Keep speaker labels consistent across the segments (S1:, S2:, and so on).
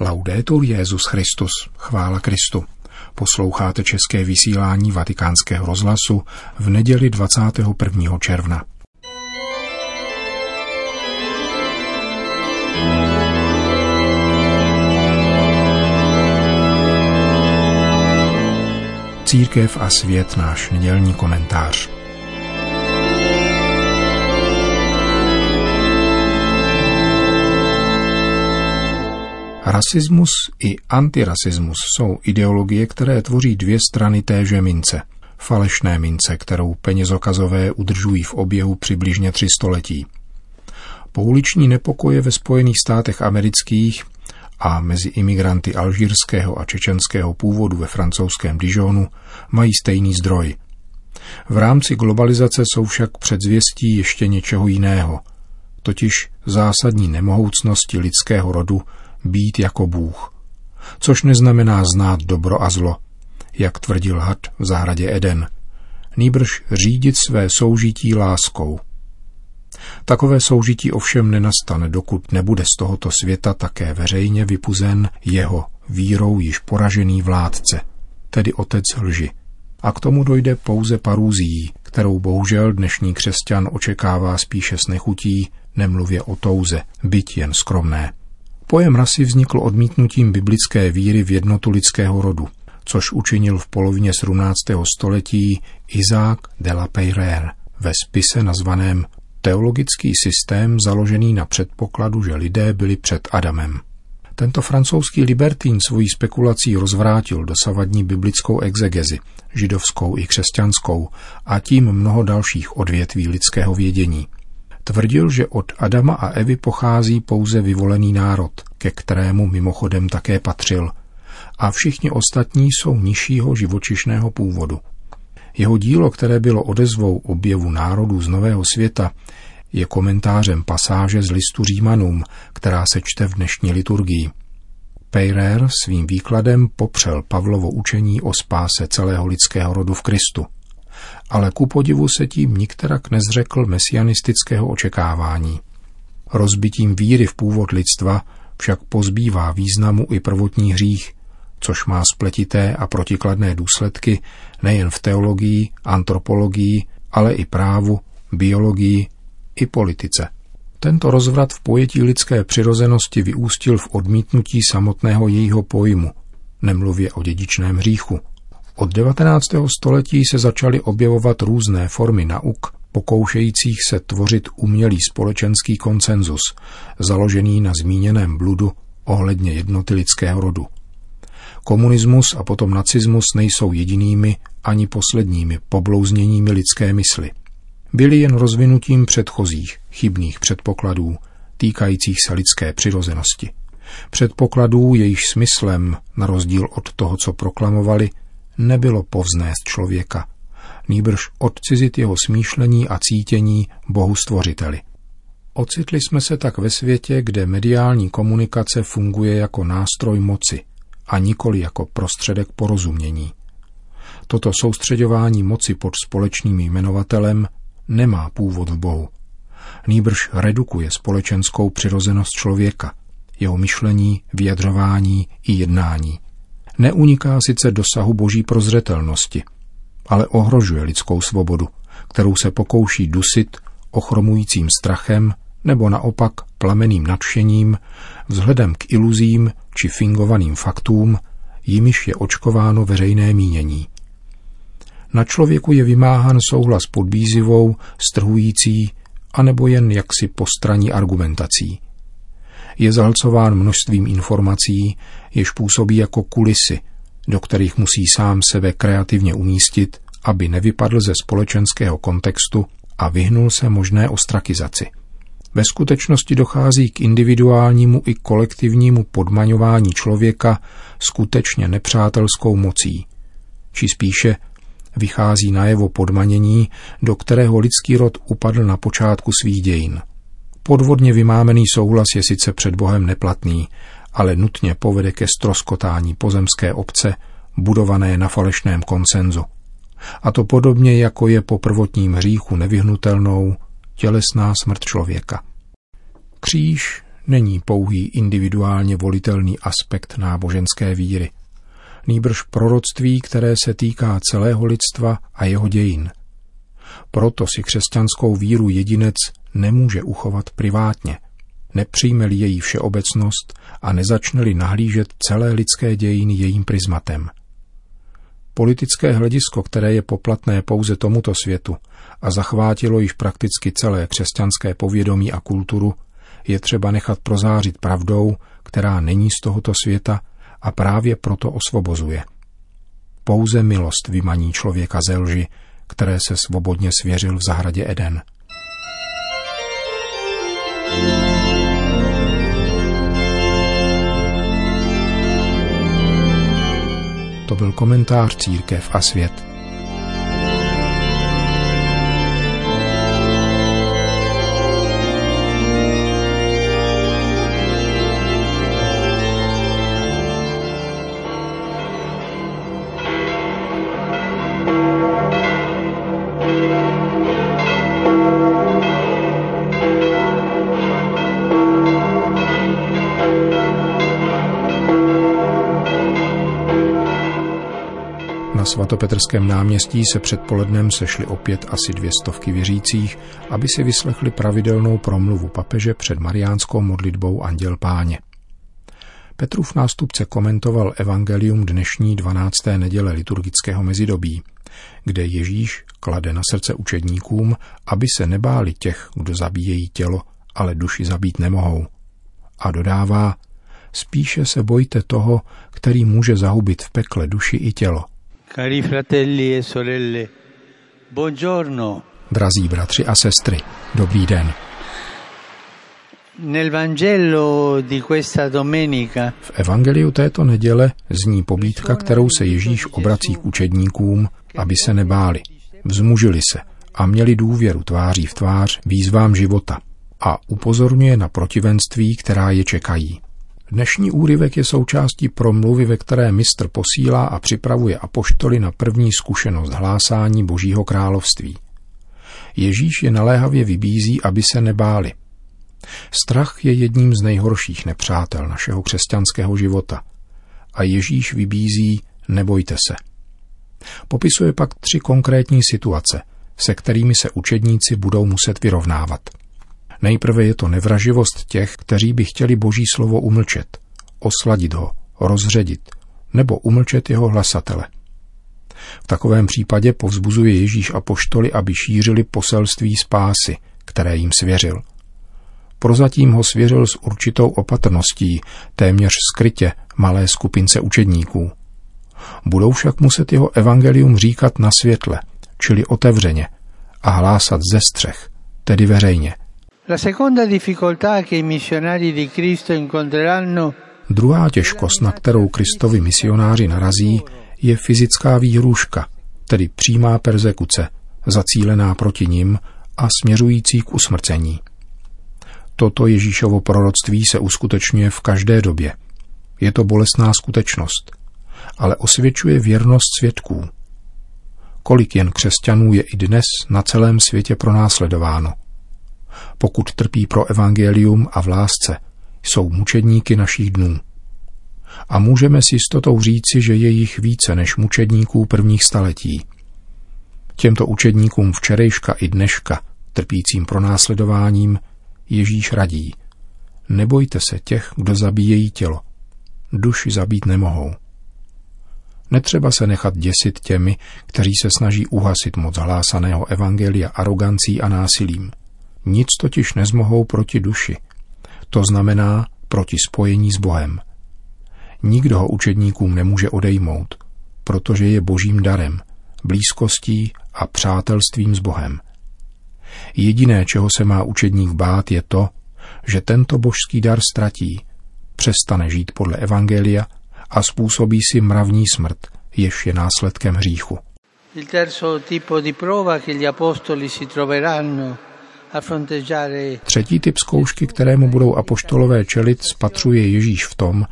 S1: Laudetur Jezus Christus, chvála Kristu. Posloucháte české vysílání Vatikánského rozhlasu v neděli 21. června. Církev a svět náš nedělní komentář. Rasismus i antirasismus jsou ideologie, které tvoří dvě strany téže mince. Falešné mince, kterou penězokazové udržují v oběhu přibližně tři století. Pouliční nepokoje ve Spojených státech amerických a mezi imigranty alžírského a čečenského původu ve francouzském Dijonu mají stejný zdroj. V rámci globalizace jsou však předzvěstí ještě něčeho jiného, totiž zásadní nemohoucnosti lidského rodu být jako Bůh, což neznamená znát dobro a zlo, jak tvrdil had v zahradě Eden, nýbrž řídit své soužití láskou. Takové soužití ovšem nenastane, dokud nebude z tohoto světa také veřejně vypuzen jeho vírou již poražený vládce, tedy otec lži. A k tomu dojde pouze parůzí, kterou bohužel dnešní křesťan očekává spíše s nechutí, nemluvě o touze, byť jen skromné. Pojem rasy vznikl odmítnutím biblické víry v jednotu lidského rodu, což učinil v polovině 17. století Isaac de la Peyrer ve spise nazvaném Teologický systém založený na předpokladu, že lidé byli před Adamem. Tento francouzský libertín svojí spekulací rozvrátil dosavadní biblickou exegezi, židovskou i křesťanskou, a tím mnoho dalších odvětví lidského vědění. Tvrdil, že od Adama a Evy pochází pouze vyvolený národ, ke kterému mimochodem také patřil, a všichni ostatní jsou nižšího živočišného původu. Jeho dílo, které bylo odezvou objevu národů z Nového světa, je komentářem pasáže z listu Římanům, která se čte v dnešní liturgii. Peyrer svým výkladem popřel Pavlovo učení o spáse celého lidského rodu v Kristu ale ku podivu se tím nikterak nezřekl mesianistického očekávání. Rozbitím víry v původ lidstva však pozbývá významu i prvotní hřích, což má spletité a protikladné důsledky nejen v teologii, antropologii, ale i právu, biologii i politice. Tento rozvrat v pojetí lidské přirozenosti vyústil v odmítnutí samotného jejího pojmu, nemluvě o dědičném hříchu, od 19. století se začaly objevovat různé formy nauk, pokoušejících se tvořit umělý společenský konsenzus, založený na zmíněném bludu ohledně jednoty lidského rodu. Komunismus a potom nacismus nejsou jedinými ani posledními poblouzněními lidské mysli. Byly jen rozvinutím předchozích, chybných předpokladů, týkajících se lidské přirozenosti. Předpokladů, jejich smyslem, na rozdíl od toho, co proklamovali, nebylo povznést člověka, nýbrž odcizit jeho smýšlení a cítění Bohu stvořiteli. Ocitli jsme se tak ve světě, kde mediální komunikace funguje jako nástroj moci a nikoli jako prostředek porozumění. Toto soustředování moci pod společným jmenovatelem nemá původ v Bohu. Nýbrž redukuje společenskou přirozenost člověka, jeho myšlení, vyjadřování i jednání neuniká sice dosahu boží prozřetelnosti, ale ohrožuje lidskou svobodu, kterou se pokouší dusit ochromujícím strachem nebo naopak plameným nadšením vzhledem k iluzím či fingovaným faktům, jimiž je očkováno veřejné mínění. Na člověku je vymáhan souhlas podbízivou, strhující, anebo jen jaksi postraní argumentací je zahlcován množstvím informací, jež působí jako kulisy, do kterých musí sám sebe kreativně umístit, aby nevypadl ze společenského kontextu a vyhnul se možné ostrakizaci. Ve skutečnosti dochází k individuálnímu i kolektivnímu podmaňování člověka skutečně nepřátelskou mocí, či spíše vychází najevo podmanění, do kterého lidský rod upadl na počátku svých dějin – Podvodně vymámený souhlas je sice před Bohem neplatný, ale nutně povede ke stroskotání pozemské obce, budované na falešném koncenzu. A to podobně, jako je po prvotním hříchu nevyhnutelnou tělesná smrt člověka. Kříž není pouhý individuálně volitelný aspekt náboženské víry. Nýbrž proroctví, které se týká celého lidstva a jeho dějin. Proto si křesťanskou víru jedinec nemůže uchovat privátně. Nepřijme-li její všeobecnost a nezačne-li nahlížet celé lidské dějiny jejím prismatem. Politické hledisko, které je poplatné pouze tomuto světu a zachvátilo již prakticky celé křesťanské povědomí a kulturu, je třeba nechat prozářit pravdou, která není z tohoto světa a právě proto osvobozuje. Pouze milost vymaní člověka ze lži, které se svobodně svěřil v zahradě Eden. To byl komentář Církev a svět svatopetrském náměstí se předpolednem sešli opět asi dvě stovky věřících, aby si vyslechli pravidelnou promluvu papeže před mariánskou modlitbou Anděl Páně. Petrův nástupce komentoval evangelium dnešní 12. neděle liturgického mezidobí, kde Ježíš klade na srdce učedníkům, aby se nebáli těch, kdo zabíjejí tělo, ale duši zabít nemohou. A dodává, spíše se bojte toho, který může zahubit v pekle duši i tělo –
S2: Cari fratelli e sorelle, buongiorno.
S1: Drazí bratři a sestry, dobrý den.
S2: Nel Vangelo di questa domenica
S1: v evangeliu této neděle zní pobídka, kterou se Ježíš obrací k učedníkům, aby se nebáli, vzmužili se a měli důvěru tváří v tvář výzvám života a upozorňuje na protivenství, která je čekají. Dnešní úryvek je součástí promluvy, ve které mistr posílá a připravuje apoštoly na první zkušenost hlásání Božího království. Ježíš je naléhavě vybízí, aby se nebáli. Strach je jedním z nejhorších nepřátel našeho křesťanského života. A Ježíš vybízí, nebojte se. Popisuje pak tři konkrétní situace, se kterými se učedníci budou muset vyrovnávat – Nejprve je to nevraživost těch, kteří by chtěli Boží slovo umlčet, osladit ho, rozředit nebo umlčet jeho hlasatele. V takovém případě povzbuzuje Ježíš apoštoly, aby šířili poselství spásy, které jim svěřil. Prozatím ho svěřil s určitou opatrností, téměř skrytě malé skupince učedníků. Budou však muset jeho evangelium říkat na světle, čili otevřeně, a hlásat ze střech, tedy veřejně –
S2: La seconda difficoltà che i missionari di Cristo incontreranno
S1: Druhá těžkost, na kterou Kristovi misionáři narazí, je fyzická výhruška, tedy přímá persekuce, zacílená proti nim a směřující k usmrcení. Toto Ježíšovo proroctví se uskutečňuje v každé době. Je to bolestná skutečnost, ale osvědčuje věrnost svědků. Kolik jen křesťanů je i dnes na celém světě pronásledováno – pokud trpí pro evangelium a v lásce, jsou mučedníky našich dnů. A můžeme s jistotou říci, že je jich více než mučedníků prvních staletí. Těmto učedníkům včerejška i dneška, trpícím pronásledováním, Ježíš radí. Nebojte se těch, kdo zabíjejí tělo. Duši zabít nemohou. Netřeba se nechat děsit těmi, kteří se snaží uhasit moc hlásaného evangelia arogancí a násilím – nic totiž nezmohou proti duši. To znamená proti spojení s Bohem. Nikdo ho učedníkům nemůže odejmout, protože je božím darem, blízkostí a přátelstvím s Bohem. Jediné, čeho se má učedník bát, je to, že tento božský dar ztratí, přestane žít podle Evangelia a způsobí si mravní smrt, jež je následkem hříchu.
S2: Il terzo tipo di prova che gli apostoli si troveranno
S1: Třetí typ zkoušky, kterému budou apoštolové čelit, spatřuje Ježíš v tom,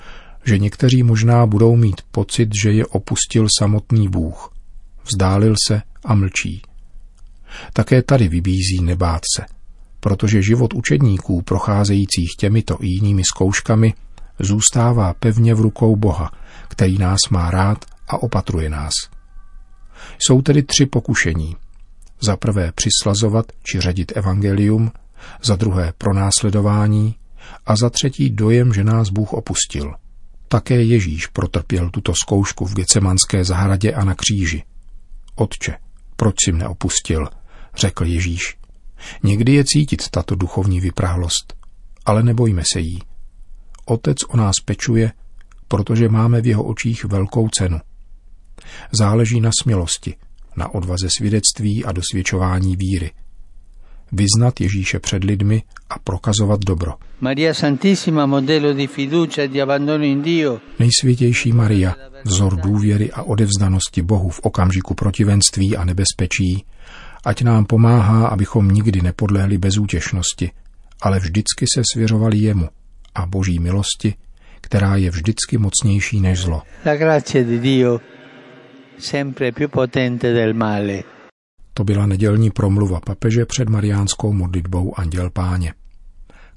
S1: že někteří možná budou mít pocit, že je opustil samotný Bůh. Vzdálil se a mlčí. Také tady vybízí nebát se, protože život učedníků procházejících těmito i jinými zkouškami zůstává pevně v rukou Boha, který nás má rád a opatruje nás. Jsou tedy tři pokušení. Za prvé přislazovat či řadit evangelium, za druhé pronásledování a za třetí dojem, že nás Bůh opustil. Také Ježíš protrpěl tuto zkoušku v Gecemanské zahradě a na kříži. Otče, proč si mne opustil, řekl Ježíš. Někdy je cítit tato duchovní vyprahlost, ale nebojme se jí. Otec o nás pečuje, protože máme v jeho očích velkou cenu. Záleží na smělosti, na odvaze svědectví a dosvědčování víry. Vyznat Ježíše před lidmi a prokazovat dobro.
S2: Maria Santissima, modelo di fiducia e di abbandono in Dio.
S1: Nejsvětější Maria, vzor důvěry a odevzdanosti Bohu v okamžiku protivenství a nebezpečí, ať nám pomáhá, abychom nikdy nepodlehli bezútěšnosti, ale vždycky se svěřovali jemu a boží milosti, která je vždycky mocnější než zlo.
S2: La grazia di Dio sempre più potente del male.
S1: To byla nedělní promluva papeže před mariánskou modlitbou Anděl Páně.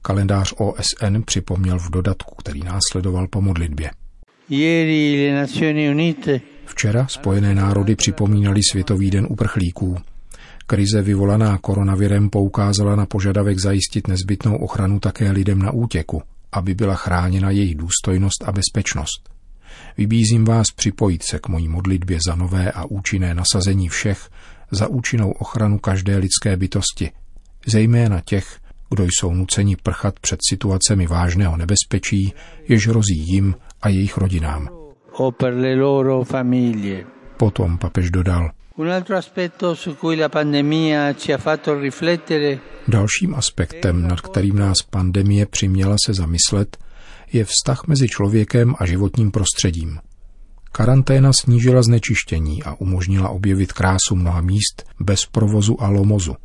S1: Kalendář OSN připomněl v dodatku, který následoval po modlitbě. Včera Spojené národy připomínali Světový den uprchlíků. Krize vyvolaná koronavirem poukázala na požadavek zajistit nezbytnou ochranu také lidem na útěku, aby byla chráněna jejich důstojnost a bezpečnost. Vybízím vás připojit se k mojí modlitbě za nové a účinné nasazení všech, za účinnou ochranu každé lidské bytosti, zejména těch, kdo jsou nuceni prchat před situacemi vážného nebezpečí, jež hrozí jim a jejich rodinám. Potom papež dodal, dalším aspektem, nad kterým nás pandemie přiměla se zamyslet, je vztah mezi člověkem a životním prostředím. Karanténa snížila znečištění a umožnila objevit krásu mnoha míst bez provozu a lomozu.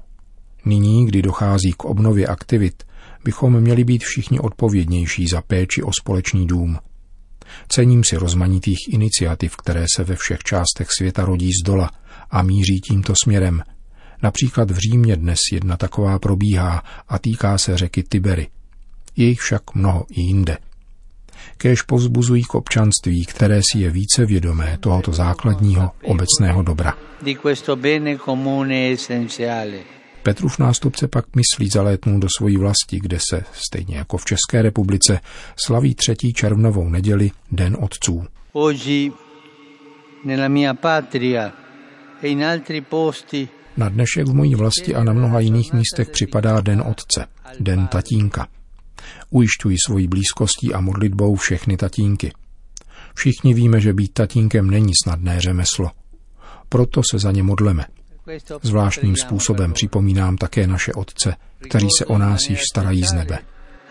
S1: Nyní, kdy dochází k obnově aktivit, bychom měli být všichni odpovědnější za péči o společný dům. Cením si rozmanitých iniciativ, které se ve všech částech světa rodí z dola a míří tímto směrem. Například v Římě dnes jedna taková probíhá a týká se řeky Tibery. Je jich však mnoho i jinde. Kéž povzbuzují k občanství, které si je více vědomé tohoto základního obecného dobra.
S2: essenziale.
S1: Petrův nástupce pak myslí zalétnout do svojí vlasti, kde se, stejně jako v České republice, slaví třetí červnovou neděli Den otců.
S2: Oggi nella mia patria e in altri posti
S1: Na dnešek v mojí vlasti a na mnoha jiných místech připadá Den otce, Den tatínka. Ujišťuji svojí blízkostí a modlitbou všechny tatínky. Všichni víme, že být tatínkem není snadné řemeslo. Proto se za ně modleme. Zvláštním způsobem připomínám také naše otce, kteří se o nás již starají z nebe.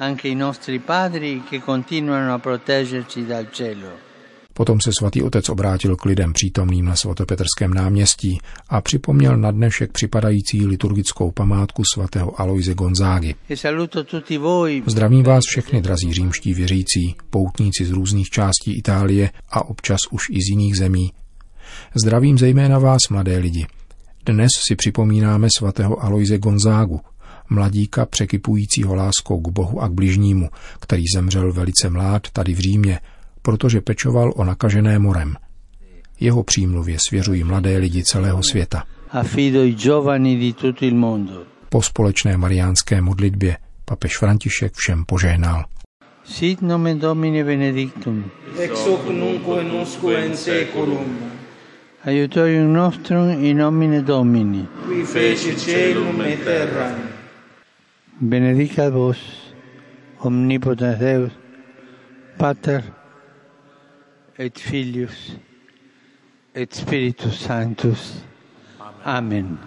S2: anche i nostri padri che continuano a proteggerci dal cielo.
S1: Potom se svatý otec obrátil k lidem přítomným na svatopetrském náměstí a připomněl na dnešek připadající liturgickou památku svatého Aloise Gonzágy.
S2: E
S1: Zdravím vás všechny, drazí římští věřící, poutníci z různých částí Itálie a občas už i z jiných zemí. Zdravím zejména vás, mladé lidi. Dnes si připomínáme svatého Aloise Gonzágu, mladíka překypujícího láskou k Bohu a k bližnímu, který zemřel velice mlád tady v Římě, protože pečoval o nakažené morem. Jeho přímluvě svěřují mladé lidi celého světa. Po společné mariánské modlitbě papež František všem požehnal.
S2: Sit nomen Domini benedictum.
S3: ex hoc nunc et usque in seculum,
S2: Aiutorium nostrum in nomine Domini.
S3: qui feci celum et terram.
S2: Benedicat vos, omnipotens Deus, Pater et Filius et Spiritus Sanctus. Amen.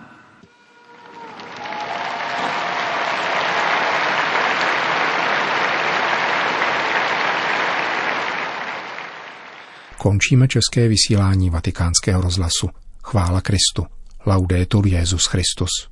S1: Končíme české vysílání vatikánského rozhlasu. Chvála Kristu. Laudetur Jezus Christus.